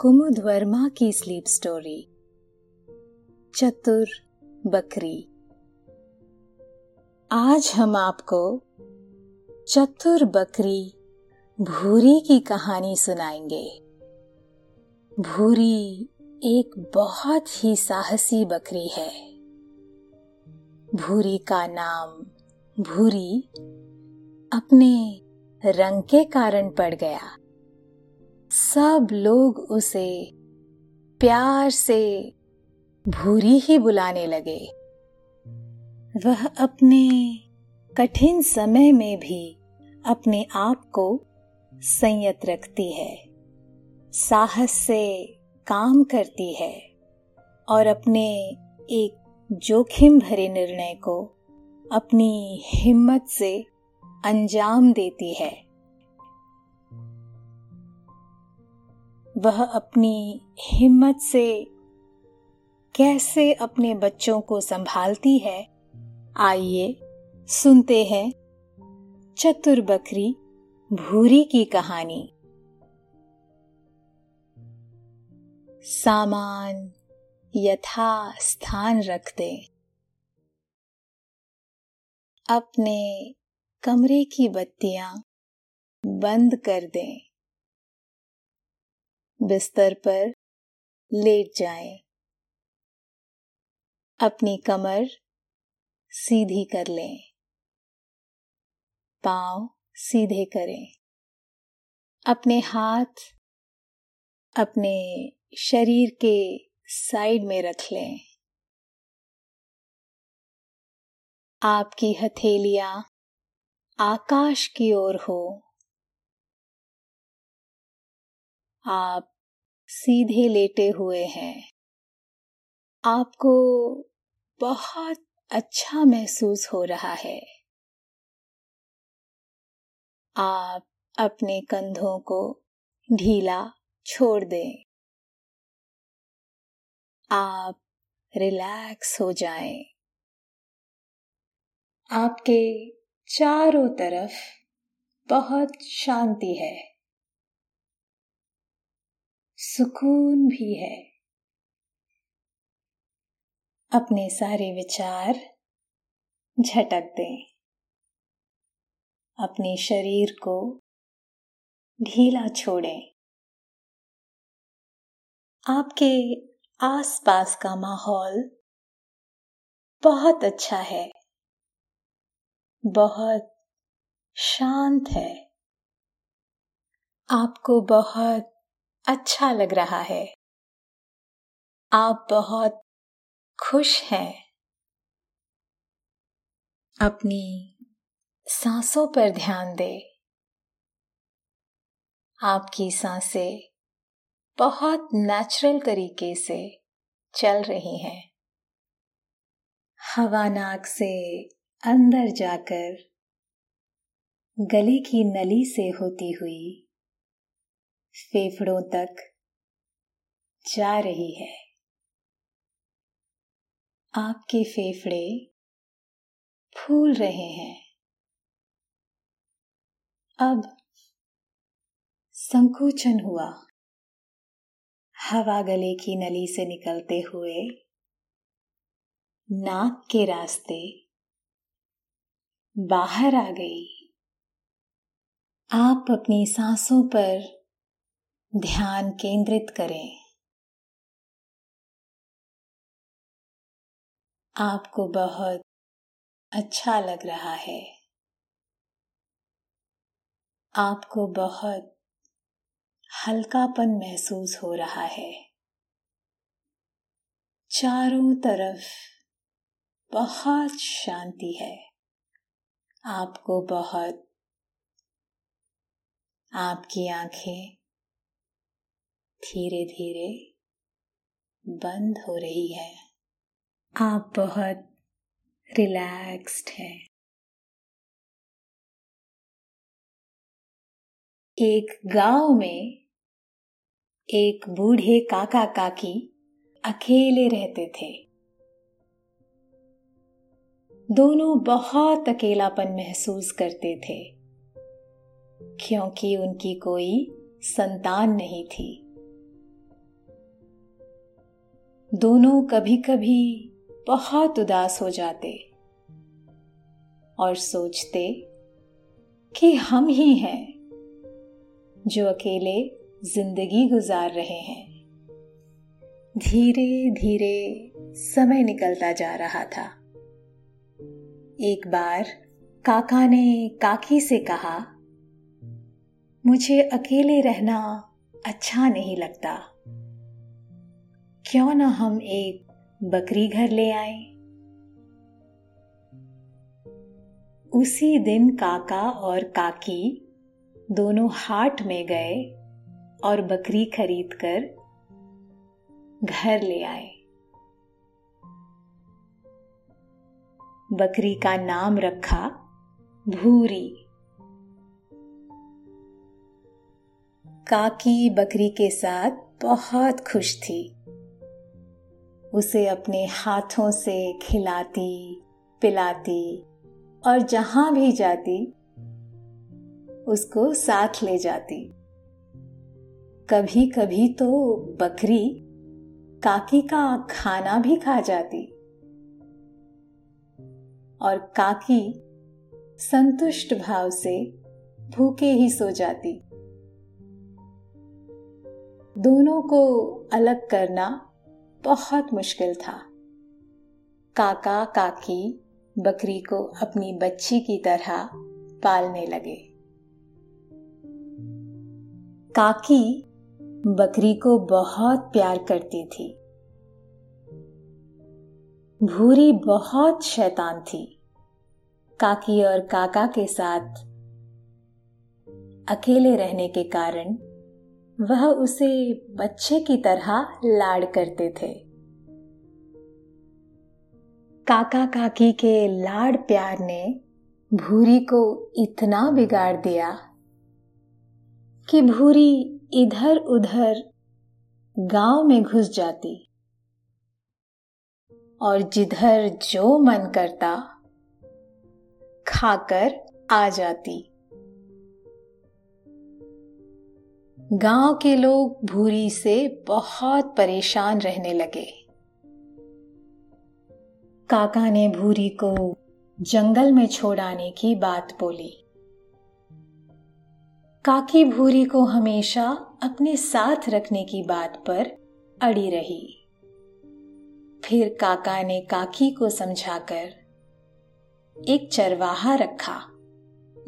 कुमुद वर्मा की sleep story. चतुर बकरी। आज हम आपको चतुर बकरी भूरी की कहानी सुनाएँगे। भूरी एक बहुत ही साहसी बकरी है। भूरी का नाम भूरी अपने रंग के कारण पड़ गया। सब लोग उसे प्यार से भूरी ही बुलाने लगे। वह अपने कठिन समय में भी अपने आप को संयत रखती है, साहस से काम करती है और अपने एक जोखिम भरे निर्णय को अपनी हिम्मत से अंजाम देती है। वह अपनी हिम्मत से कैसे अपने बच्चों को संभालती है, आइए सुनते हैं चतुर बकरी भूरी की कहानी। सामान यथा स्थान रख दे। अपने कमरे की बत्तियाँ बंद कर दें। बिस्तर पर लेट जाएँ। अपनी कमर सीधी कर लें। पाँव सीधे करें। अपने हाथ अपने शरीर के साइड में रख लें। आपकी हथेलियाँ आकाश की ओर हो। आप सीधे लेटे हुए हैं। आपको बहुत अच्छा महसूस हो रहा है। आप अपने कंधों को ढीला छोड़ दें। आप रिलैक्स हो जाएँ। आपके चारों तरफ़ बहुत शांति है। सुकून भी है। अपने सारे विचार झटक दें। अपने शरीर को ढीला छोड़ें। आपके आसपास का माहौल बहुत अच्छा है। बहुत शांत है। आपको बहुत अच्छा लग रहा है। आप बहुत खुश हैं। अपनी सांसों पर ध्यान दें। आपकी साँसें बहुत नेचुरल तरीके से चल रही हैं। हवा नाक से अंदर जाकर गले की नली से होती हुई फेफड़ों तक जा रही है। आपके फेफड़े फूल रहे हैं। अब संकोचन हुआ। हवा गले की नली से निकलते हुए नाक के रास्ते बाहर आ गई। आप अपनी सांसों पर ध्यान केंद्रित करें। आपको बहुत अच्छा लग रहा है। आपको बहुत हल्कापन महसूस हो रहा है। चारों तरफ़ बहुत शांति है। आपको बहुत, आपकी आँखें धीरे धीरे बंद हो रही है। आप बहुत रिलैक्स्ड हैं। एक गाँव में एक बूढ़े काका काकी अकेले रहते थे। दोनों बहुत अकेलापन महसूस करते थे क्योंकि उनकी कोई संतान नहीं थी। दोनों कभी कभी बहुत उदास हो जाते और सोचते कि हम ही हैं जो अकेले ज़िंदगी गुजार रहे हैं। धीरे धीरे समय निकलता जा रहा था। एक बार काका ने काकी से कहा, मुझे अकेले रहना अच्छा नहीं लगता। क्यों ना हम एक बकरी घर ले आए? उसी दिन काका और काकी दोनों हाट में गए और बकरी खरीदकर घर ले आए। बकरी का नाम रखा भूरी। काकी बकरी के साथ बहुत खुश थी। उसे अपने हाथों से खिलाती, पिलाती और जहाँ भी जाती, उसको साथ ले जाती। कभी कभी तो बकरी काकी का खाना भी खा जाती और काकी संतुष्ट भाव से भूखे ही सो जाती। दोनों को अलग करना बहुत मुश्किल था। काका, काकी, बकरी को अपनी बच्ची की तरह पालने लगे। काकी बकरी को बहुत प्यार करती थी। भूरी बहुत शैतान थी। काकी और काका के साथ अकेले रहने के कारण वह उसे बच्चे की तरह लाड़ करते थे। काका काकी के लाड़ प्यार ने भूरी को इतना बिगाड़ दिया कि भूरी इधर उधर गाँव में घुस जाती और जिधर जो मन करता, खाकर आ जाती। गाँव के लोग भूरी से बहुत परेशान रहने लगे। काका ने भूरी को जंगल में छोड़ाने की बात बोली। काकी भूरी को हमेशा अपने साथ रखने की बात पर अड़ी रही। फिर काका ने काकी को समझाकर एक चरवाहा रखा,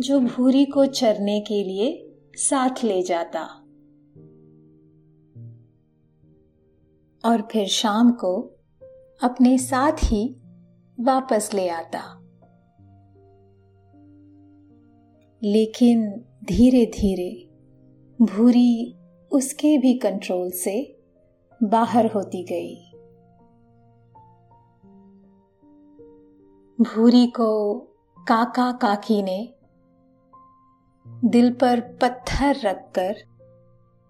जो भूरी को चरने के लिए साथ ले जाता। और फिर शाम को अपने साथ ही वापस ले आता। लेकिन धीरे धीरे भूरी उसके भी कंट्रोल से बाहर होती गई। भूरी को काका काकी ने दिल पर पत्थर रखकर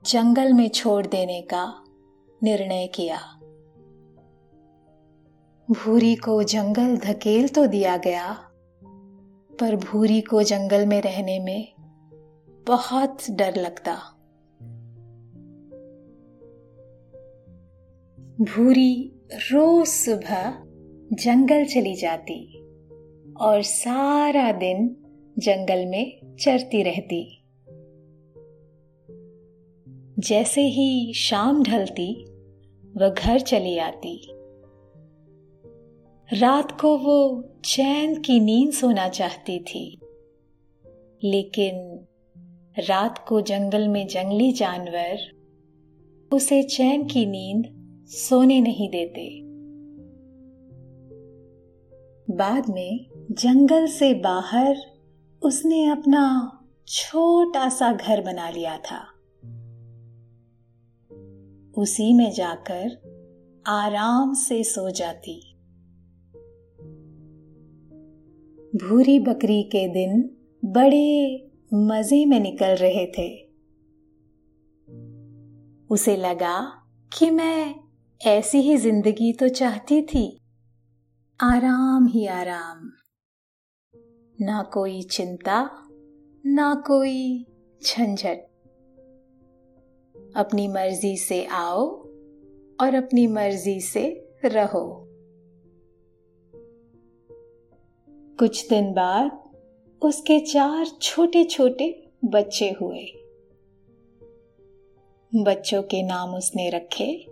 जंगल में छोड़ देने का निर्णय किया। भूरी को जंगल धकेल तो दिया गया, पर भूरी को जंगल में रहने में बहुत डर लगता। भूरी रोज सुबह जंगल चली जाती और सारा दिन जंगल में चरती रहती। जैसे ही शाम ढलती वह घर चली आती। रात को वो चैन की नींद सोना चाहती थी। लेकिन रात को जंगल में जंगली जानवर उसे चैन की नींद सोने नहीं देते। बाद में जंगल से बाहर उसने अपना छोटा सा घर बना लिया था। उसी में जाकर आराम से सो जाती। भूरी बकरी के दिन बड़े मज़े में निकल रहे थे। उसे लगा कि मैं ऐसी ही ज़िंदगी तो चाहती थी। आराम ही आराम। ना कोई चिंता, ना कोई झंझट। अपनी मर्ज़ी से आओ और अपनी मर्ज़ी से रहो। कुछ दिन बाद उसके चार छोटे छोटे बच्चे हुए। बच्चों के नाम उसने रखे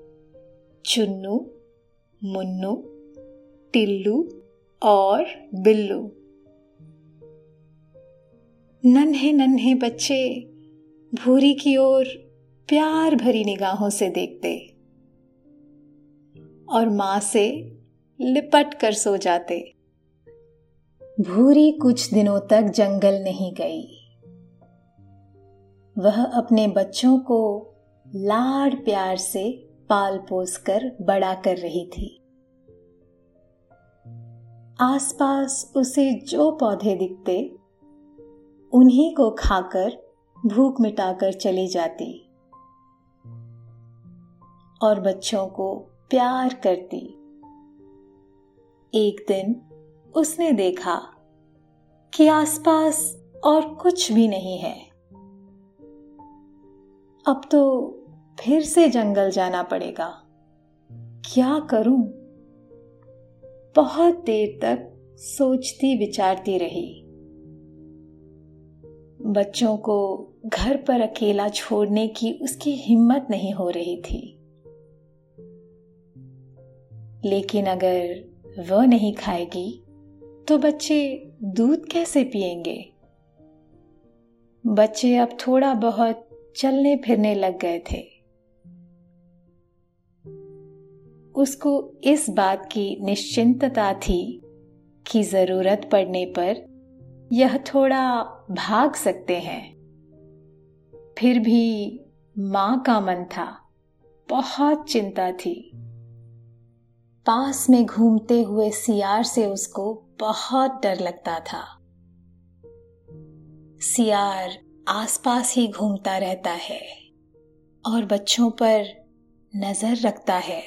चुन्नू, मुन्नू, टिल्लू और बिल्लू। नन्हे नन्हे बच्चे भूरी की ओर प्यार भरी निगाहों से देखते और माँ से लिपट कर सो जाते। भूरी कुछ दिनों तक जंगल नहीं गई। वह अपने बच्चों को लाड प्यार से पाल पोस कर बड़ा कर रही थी। आसपास उसे जो पौधे दिखते, उन्हीं को खाकर भूख मिटाकर चली जाती। और बच्चों को प्यार करती। एक दिन उसने देखा कि आसपास और कुछ भी नहीं है। अब तो फिर से जंगल जाना पड़ेगा। क्या करूँ? बहुत देर तक सोचती विचारती रही। बच्चों को घर पर अकेला छोड़ने की उसकी हिम्मत नहीं हो रही थी। लेकिन अगर वह नहीं खाएगी तो बच्चे दूध कैसे पिएँगे? बच्चे अब थोड़ा बहुत चलने फिरने लग गए थे। उसको इस बात की निश्चिंतता थी कि ज़रूरत पड़ने पर यह थोड़ा भाग सकते हैं। फिर भी माँ का मन था, बहुत चिंता थी। पास में घूमते हुए सियार से उसको बहुत डर लगता था। सियार आसपास ही घूमता रहता है और बच्चों पर नज़र रखता है।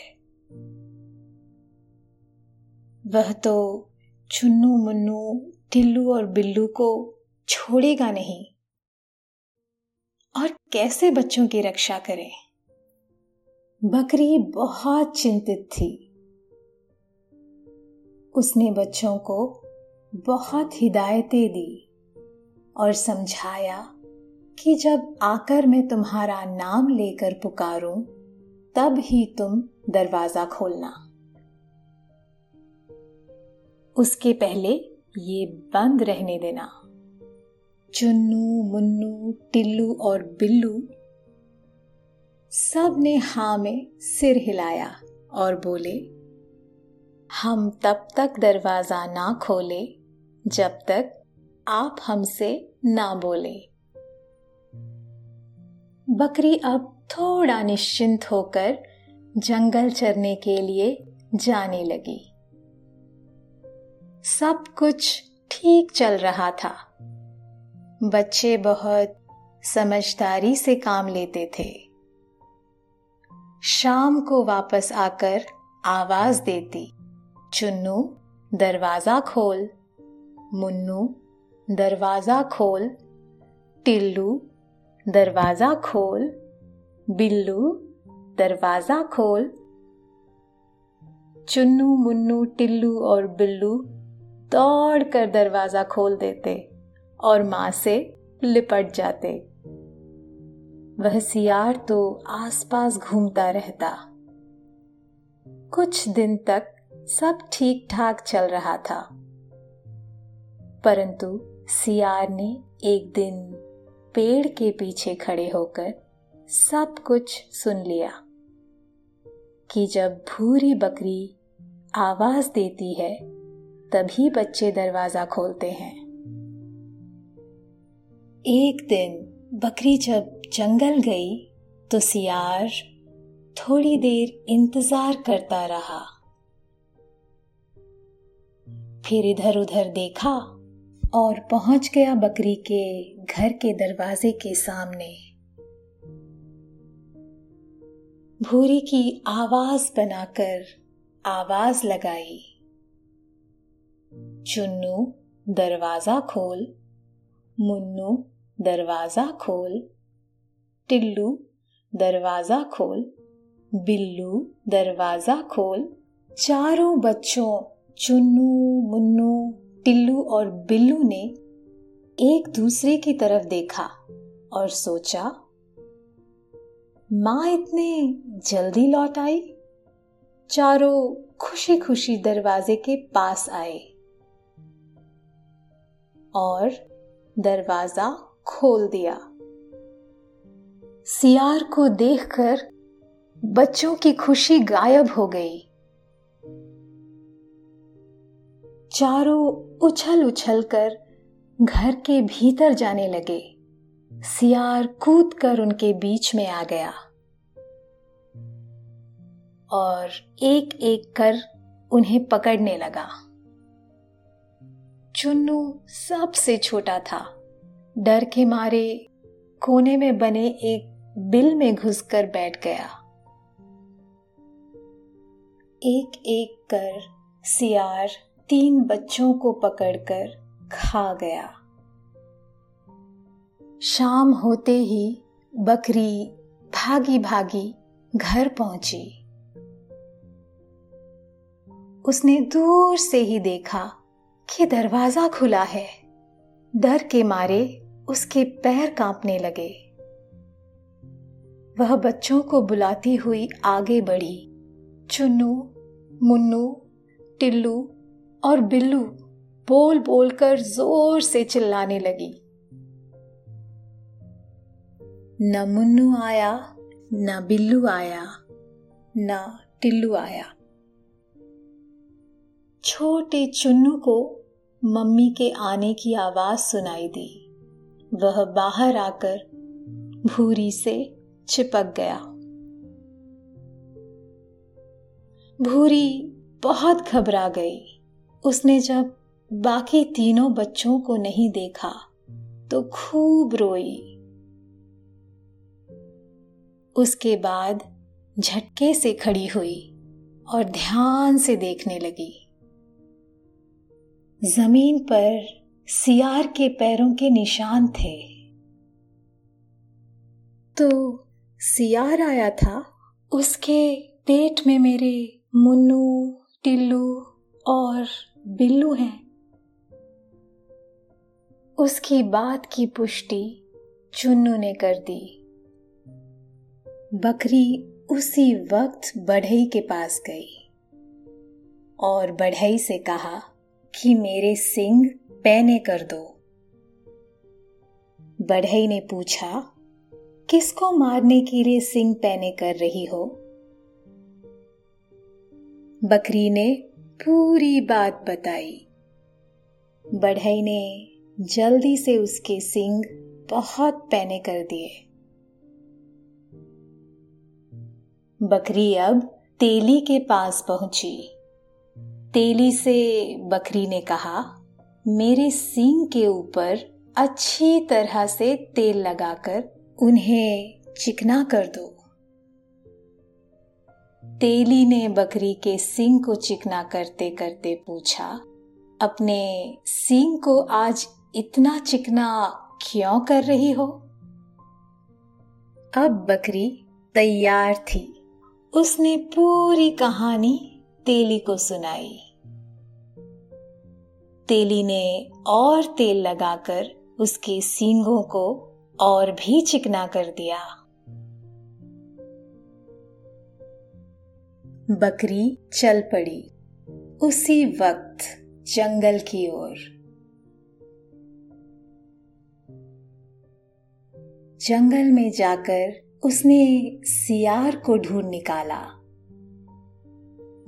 वह तो चुन्नू मुन्नू, टिल्लू और बिल्लू को छोड़ेगा नहीं। और कैसे बच्चों की रक्षा करे? बकरी बहुत चिंतित थी। उसने बच्चों को बहुत हिदायतें दी और समझाया कि जब आकर मैं तुम्हारा नाम लेकर पुकारूं, तब ही तुम दरवाज़ा खोलना। उसके पहले ये बंद रहने देना। चुन्नू, मुन्नू, टिल्लू और बिल्लू सबने हा में सिर हिलाया और बोले हम तब तक दरवाज़ा ना खोले जब तक आप हमसे ना बोले। बकरी अब थोड़ा निश्चिंत होकर जंगल चरने के लिए जाने लगी। सब कुछ ठीक चल रहा था। बच्चे बहुत समझदारी से काम लेते थे। शाम को वापस आकर आवाज़ देती। चुन्नू, दरवाज़ा खोल। मुन्नू, दरवाज़ा खोल। टिल्लू, दरवाज़ा खोल। बिल्लू, दरवाज़ा खोल। चुन्नू, मुन्नू, टिल्लू और बिल्लू दौड़ कर दरवाज़ा खोल देते और माँ से लिपट जाते। वह सियार तो आसपास घूमता रहता। कुछ दिन तक सब ठीक ठाक चल रहा था। परंतु सियार ने एक दिन पेड़ के पीछे खड़े होकर सब कुछ सुन लिया कि जब भूरी बकरी आवाज़ देती है, तभी बच्चे दरवाज़ा खोलते हैं। एक दिन बकरी जब जंगल गई तो सियार थोड़ी देर इंतज़ार करता रहा। फिर इधर उधर देखा और पहुँच गया बकरी के घर के दरवाजे के सामने। भूरी की आवाज़ बनाकर आवाज़ लगाई। चुन्नू, दरवाज़ा खोल। मुन्नू, दरवाज़ा खोल। टिल्लू, दरवाज़ा खोल। बिल्लू, दरवाज़ा खोल। चारों बच्चों चुन्नू, मुन्नू, टिल्लू और बिल्लू ने एक दूसरे की तरफ़ देखा और सोचा, माँ इतने जल्दी लौट आई। चारों खुशी खुशी दरवाजे के पास आए और दरवाज़ा खोल दिया। सियार को देखकर बच्चों की खुशी गायब हो गई। चारों उछल उछल कर घर के भीतर जाने लगे। सियार कूद कर उनके बीच में आ गया। और एक एक कर उन्हें पकड़ने लगा। चुन्नू सबसे छोटा था। डर के मारे कोने में बने एक बिल में घुसकर बैठ गया। एक एक कर सियार तीन बच्चों को पकड़कर खा गया। शाम होते ही बकरी भागी भागी घर पहुँची। उसने दूर से ही देखा कि दरवाज़ा खुला है। डर के मारे उसके पैर कांपने लगे। वह बच्चों को बुलाती हुई आगे बढ़ी। चुन्नू, मुन्नू, टिल्लू और बिल्लू बोल बोलकर ज़ोर से चिल्लाने लगी। न मुन्नू आया, न बिल्लू आया, न टिल्लू आया। छोटे चुन्नू को मम्मी के आने की आवाज़ सुनाई दी। वह बाहर आकर भूरी से चिपक गया। भूरी बहुत घबरा गई। उसने जब बाकी तीनों बच्चों को नहीं देखा तो खूब रोई। उसके बाद झटके से खड़ी हुई और ध्यान से देखने लगी। ज़मीन पर सियार के पैरों के निशान थे। तो सियार आया था, उसके पेट में मेरे मुन्नू, टिल्लू और बिल्लू हैं। उसकी बात की पुष्टि चुन्नू ने कर दी। बकरी उसी वक्त बढ़ई के पास गई और बढ़ई से कहा कि मेरे सिंग पैने कर दो। बढ़ई ने पूछा, किसको मारने के लिए सिंग पैने कर रही हो? बकरी ने पूरी बात बताई। बढ़ई ने जल्दी से उसके सिंग बहुत पैने कर दिए। बकरी अब तेली के पास पहुँची। तेली से बकरी ने कहा, मेरे सिंग के ऊपर अच्छी तरह से तेल लगाकर उन्हें चिकना कर दो। तेली ने बकरी के सिंग को चिकना करते करते पूछा, अपने सिंग को आज इतना चिकना क्यों कर रही हो? अब बकरी तैयार थी। उसने पूरी कहानी तेली को सुनाई। तेली ने और तेल लगाकर उसके सींगों को और भी चिकना कर दिया। बकरी चल पड़ी। उसी वक्त जंगल की ओर। जंगल में जाकर उसने सियार को ढूंढ निकाला।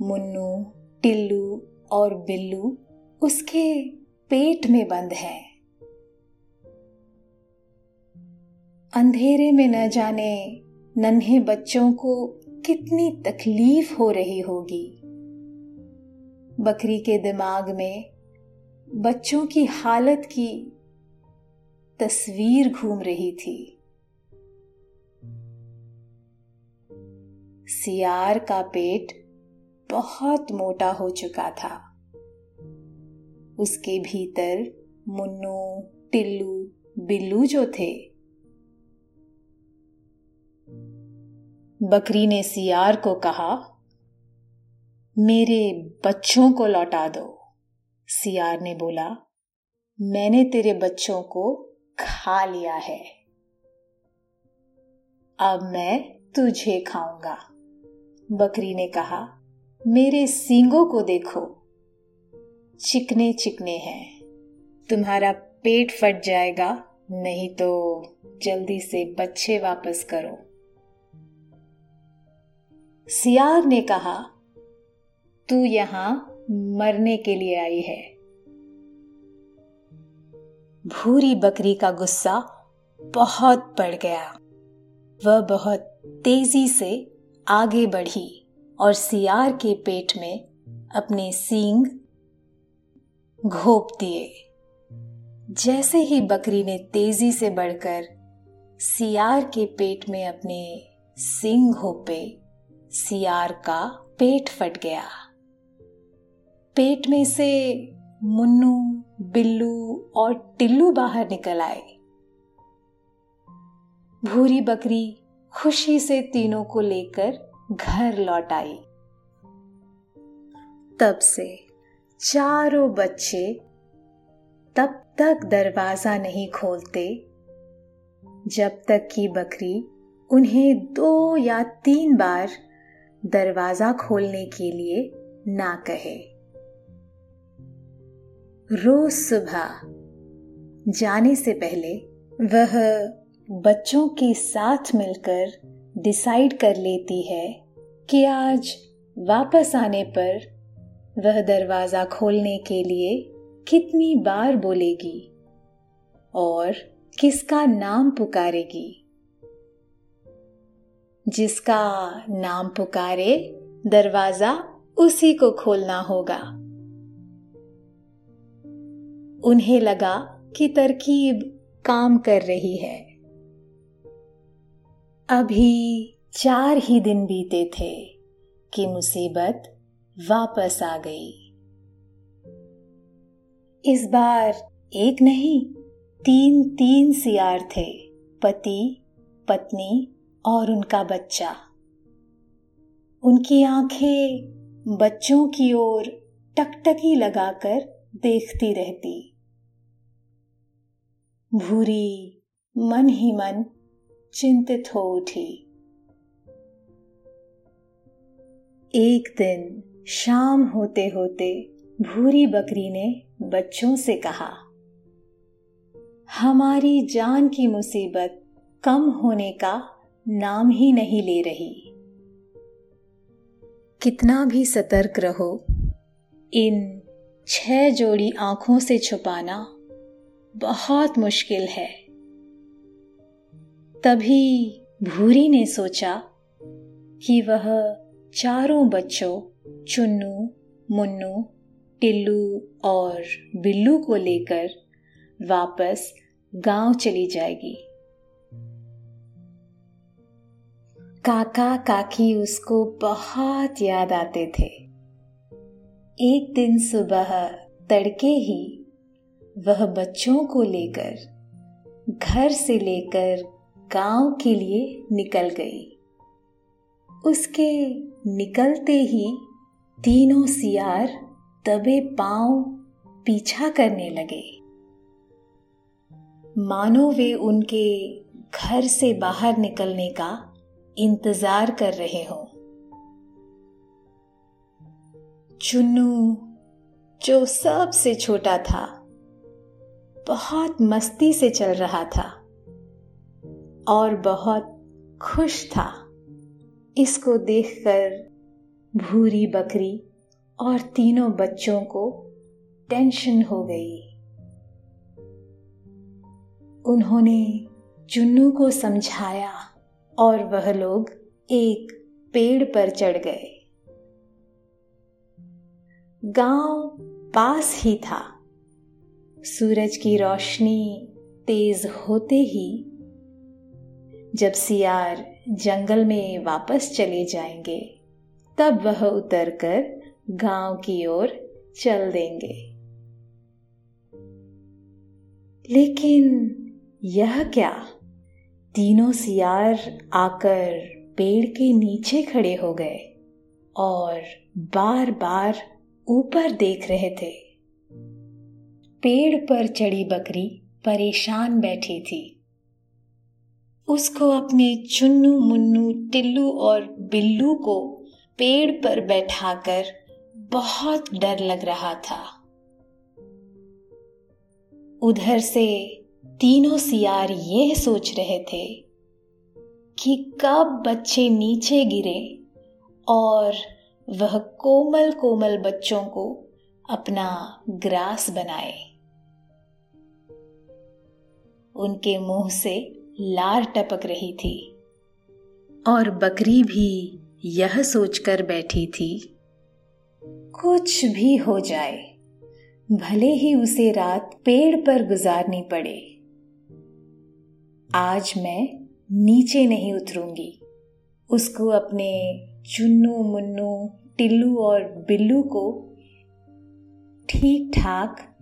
मुन्नू, टिल्लू और बिल्लू उसके पेट में बंद है। अंधेरे में न जाने नन्हे बच्चों को कितनी तकलीफ़ हो रही होगी। बकरी के दिमाग में बच्चों की हालत की तस्वीर घूम रही थी। सियार का पेट बहुत मोटा हो चुका था। उसके भीतर मुन्नू, टिल्लू, बिल्लू जो थे बकरी ने सियार को कहा, मेरे बच्चों को लौटा दो। सियार ने बोला, मैंने तेरे बच्चों को खा लिया है। अब मैं तुझे खाऊँगा। बकरी ने कहा, मेरे सींगों को देखो। चिकने चिकने हैं। तुम्हारा पेट फट जाएगा, नहीं तो जल्दी से बच्चे वापस करो। सियार ने कहा, तू यहाँ मरने के लिए आई है। भूरी बकरी का गुस्सा बहुत बढ़ गया। वह बहुत तेज़ी से आगे बढ़ी और सियार के पेट में अपने सींग घोप दिए। जैसे ही बकरी ने तेज़ी से बढ़कर सियार के पेट में अपने सिंग घोपे सियार का पेट फट गया। पेट में से मुन्नू, बिल्लू और टिल्लू बाहर निकल आए। भूरी बकरी खुशी से तीनों को लेकर घर लौट आई। तब से चारों बच्चे तब तक दरवाज़ा नहीं खोलते, जब तक कि बकरी उन्हें दो या तीन बार दरवाज़ा खोलने के लिए ना कहे। रोज सुबह, जाने से पहले वह बच्चों के साथ मिलकर डिसाइड कर लेती है कि आज वापस आने पर वह दरवाज़ा खोलने के लिए कितनी बार बोलेगी और किसका नाम पुकारेगी। जिसका नाम पुकारे दरवाज़ा उसी को खोलना होगा। उन्हें लगा कि तरकीब काम कर रही है। अभी चार ही दिन बीते थे कि मुसीबत वापस आ गई। इस बार एक नहीं तीन तीन सियार थे, पति, पत्नी और उनका बच्चा। उनकी आँखें बच्चों की ओर टकटकी लगाकर देखती रहती। भूरी मन ही मन चिंतित हो उठी। एक दिन शाम होते होते भूरी बकरी ने बच्चों से कहा, हमारी जान की मुसीबत कम होने का नाम ही नहीं ले रही। कितना भी सतर्क रहो, इन छह जोड़ी आँखों से छुपाना बहुत मुश्किल है। तभी भूरी ने सोचा कि वह चारों बच्चों, चुन्नू, मुन्नू, टिल्लू और बिल्लू को लेकर वापस गाँव चली जाएगी। काका काकी उसको बहुत याद आते थे। एक दिन सुबह तड़के ही वह बच्चों को लेकर, घर से लेकर गाँव के लिए निकल गई। उसके निकलते ही तीनों सियार दबे पाँव पीछा करने लगे। मानो वे उनके घर से बाहर निकलने का इंतज़ार कर रहे हो। चुन्नू, जो सबसे छोटा था, बहुत मस्ती से चल रहा था और बहुत खुश था। इसको देखकर भूरी बकरी और तीनों बच्चों को टेंशन हो गई। उन्होंने चुन्नू को समझाया और वह लोग एक पेड़ पर चढ़ गए। गाँव पास ही था। सूरज की रोशनी तेज होते ही जब सियार जंगल में वापस चले जाएँगे, तब वह उतरकर गाँव की ओर चल देंगे। लेकिन यह क्या? तीनों सियार आकर पेड़ के नीचे खड़े हो गए और बार बार ऊपर देख रहे थे। पेड़ पर चढ़ी बकरी परेशान बैठी थी। उसको अपने चुन्नू, मुन्नू, टिल्लू और बिल्लू को पेड़ पर बैठाकर बहुत डर लग रहा था। उधर से तीनों सियार यह सोच रहे थे कि कब बच्चे नीचे गिरे और वह कोमल कोमल बच्चों को अपना ग्रास बनाए। उनके मुँह से लार टपक रही थी और बकरी भी यह सोचकर बैठी थी, कुछ भी हो जाए, भले ही उसे रात पेड़ पर गुजारनी पड़े। आज मैं नीचे नहीं उतरूँगी। उसको अपने चुन्नू मुन्नू, टिल्लू और बिल्लू को ठीक ठाक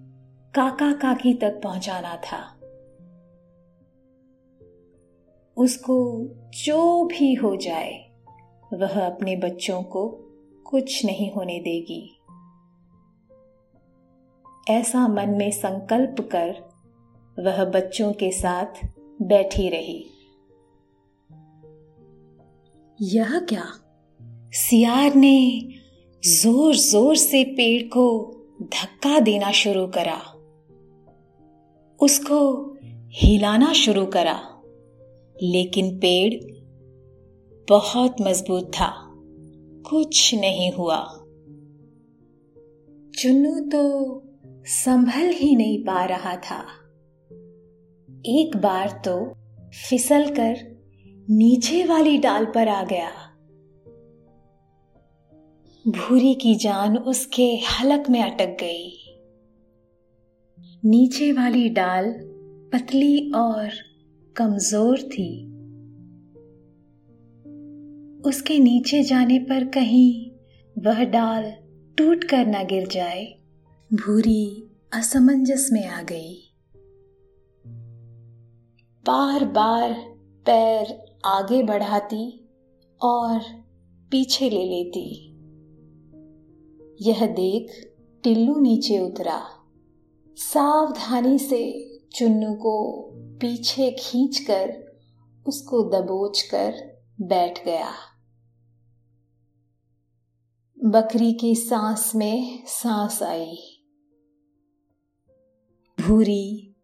काका काकी तक पहुंचाना था। उसको जो भी हो जाए, वह अपने बच्चों को कुछ नहीं होने देगी। ऐसा मन में संकल्प कर, वह बच्चों के साथ बैठी रही। यह क्या? सियार ने ज़ोर ज़ोर से पेड़ को धक्का देना शुरू करा। उसको हिलाना शुरू करा। लेकिन पेड़ बहुत मज़बूत था। कुछ नहीं हुआ। चुन्नू तो संभल ही नहीं पा रहा था। एक बार तो फिसल कर नीचे वाली डाल पर आ गया। भूरी की जान उसके हलक में अटक गई। नीचे वाली डाल पतली और कमज़ोर थी। उसके नीचे जाने पर कहीं वह डाल टूट कर न गिर जाए। भूरी असमंजस में आ गई। बार बार पैर आगे बढ़ाती और पीछे ले लेती। यह देख टिल्लू नीचे उतरा। सावधानी से चुन्नू को पीछे खींचकर उसको दबोच कर बैठ गया। बकरी की सांस में सांस आई। भूरी,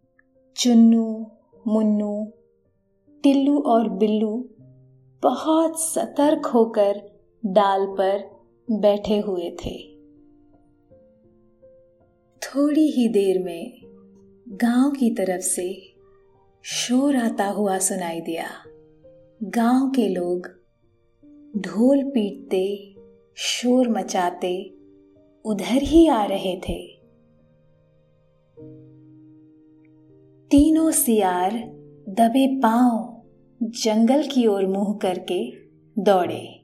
चुन्नू मुन्नू, टिल्लू और बिल्लू बहुत सतर्क होकर डाल पर बैठे हुए थे। थोड़ी ही देर में गाँव की तरफ़ से शोर आता हुआ सुनाई दिया। गाँव के लोग ढोल पीटते, शोर मचाते उधर ही आ रहे थे। तीनों सियार दबे पाँव जंगल की ओर मुँह करके दौड़े।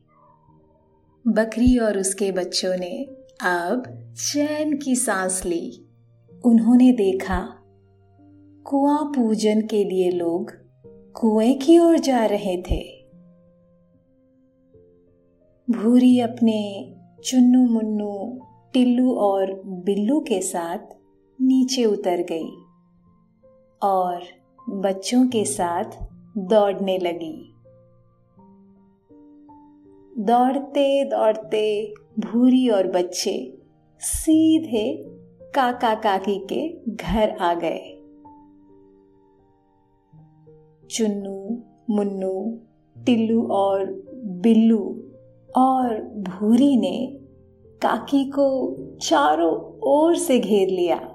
बकरी और उसके बच्चों ने अब चैन की सांस ली। उन्होंने देखा, कुआँ पूजन के लिए लोग कुएँ की ओर जा रहे थे। भूरी अपने चुन्नू मुन्नू टिल्लू और बिल्लू के साथ नीचे उतर गई। और बच्चों के साथ दौड़ने लगी। दौड़ते दौड़ते भूरी और बच्चे सीधे काका काकी के घर आ गए। चुन्नू, मुन्नू, टिल्लू और बिल्लू और भूरी ने काकी को चारों ओर से घेर लिया।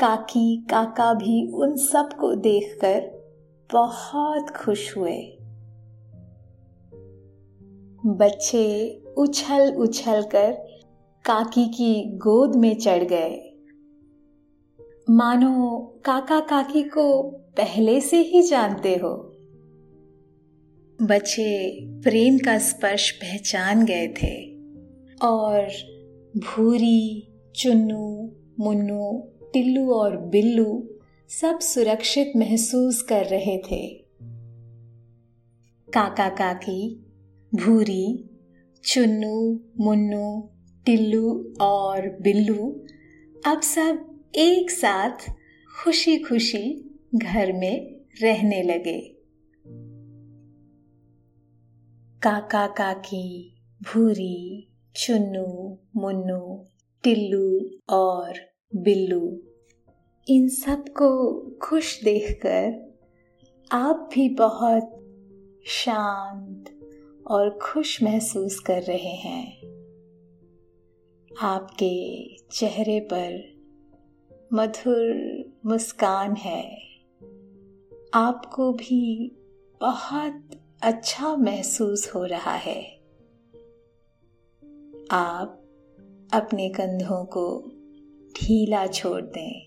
काकी, काका भी उन सबको देखकर बहुत खुश हुए। बच्चे उछल उछल कर काकी की गोद में चढ़ गए। मानो काका काकी को पहले से ही जानते हो। बच्चे प्रेम का स्पर्श पहचान गए थे और भूरी, चुन्नू, मुन्नू टिल्लू और बिल्लू सब सुरक्षित महसूस कर रहे थे। काका काकी, भूरी, चुन्नू, मुन्नू, टिल्लू और बिल्लू अब सब एक साथ खुशी खुशी घर में रहने लगे। काका काकी, भूरी, चुन्नू, मुन्नू, टिल्लू और बिल्लू इन सबको खुश देखकर आप भी बहुत शांत और खुश महसूस कर रहे हैं। आपके चेहरे पर मधुर मुस्कान है। आपको भी बहुत अच्छा महसूस हो रहा है। आप अपने कंधों को ढीला छोड़ दें।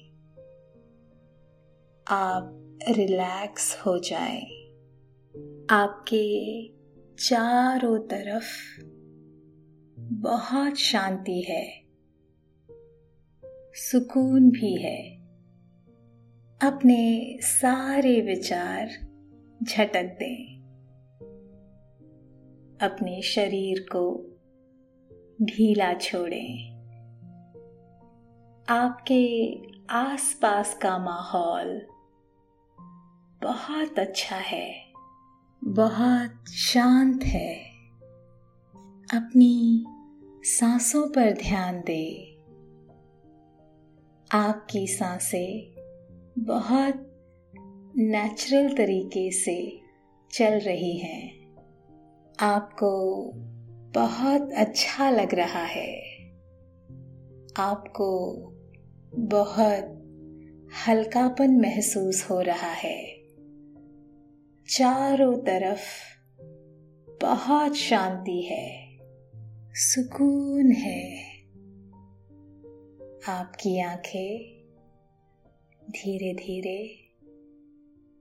आप रिलैक्स हो जाएँ। आपके चारों तरफ़ बहुत शांति है। सुकून भी है। अपने सारे विचार झटक दें। अपने शरीर को ढीला छोड़ें। आपके आसपास का माहौल बहुत अच्छा है। बहुत शांत है। अपनी सांसों पर ध्यान दे। आपकी साँसें बहुत नेचुरल तरीके से चल रही हैं। आपको बहुत अच्छा लग रहा है। आपको बहुत हल्कापन महसूस हो रहा है। चारों तरफ़ बहुत शांति है, सुकून है। आपकी आँखें धीरे धीरे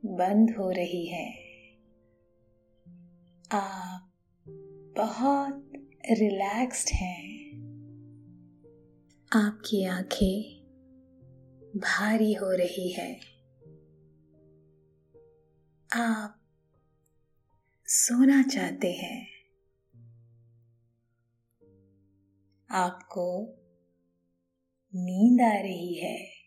बंद हो रही हैं। आप बहुत रिलैक्स्ड हैं। आपकी आँखें भारी हो रही है। आप सोना चाहते हैं। आपको नींद आ रही है।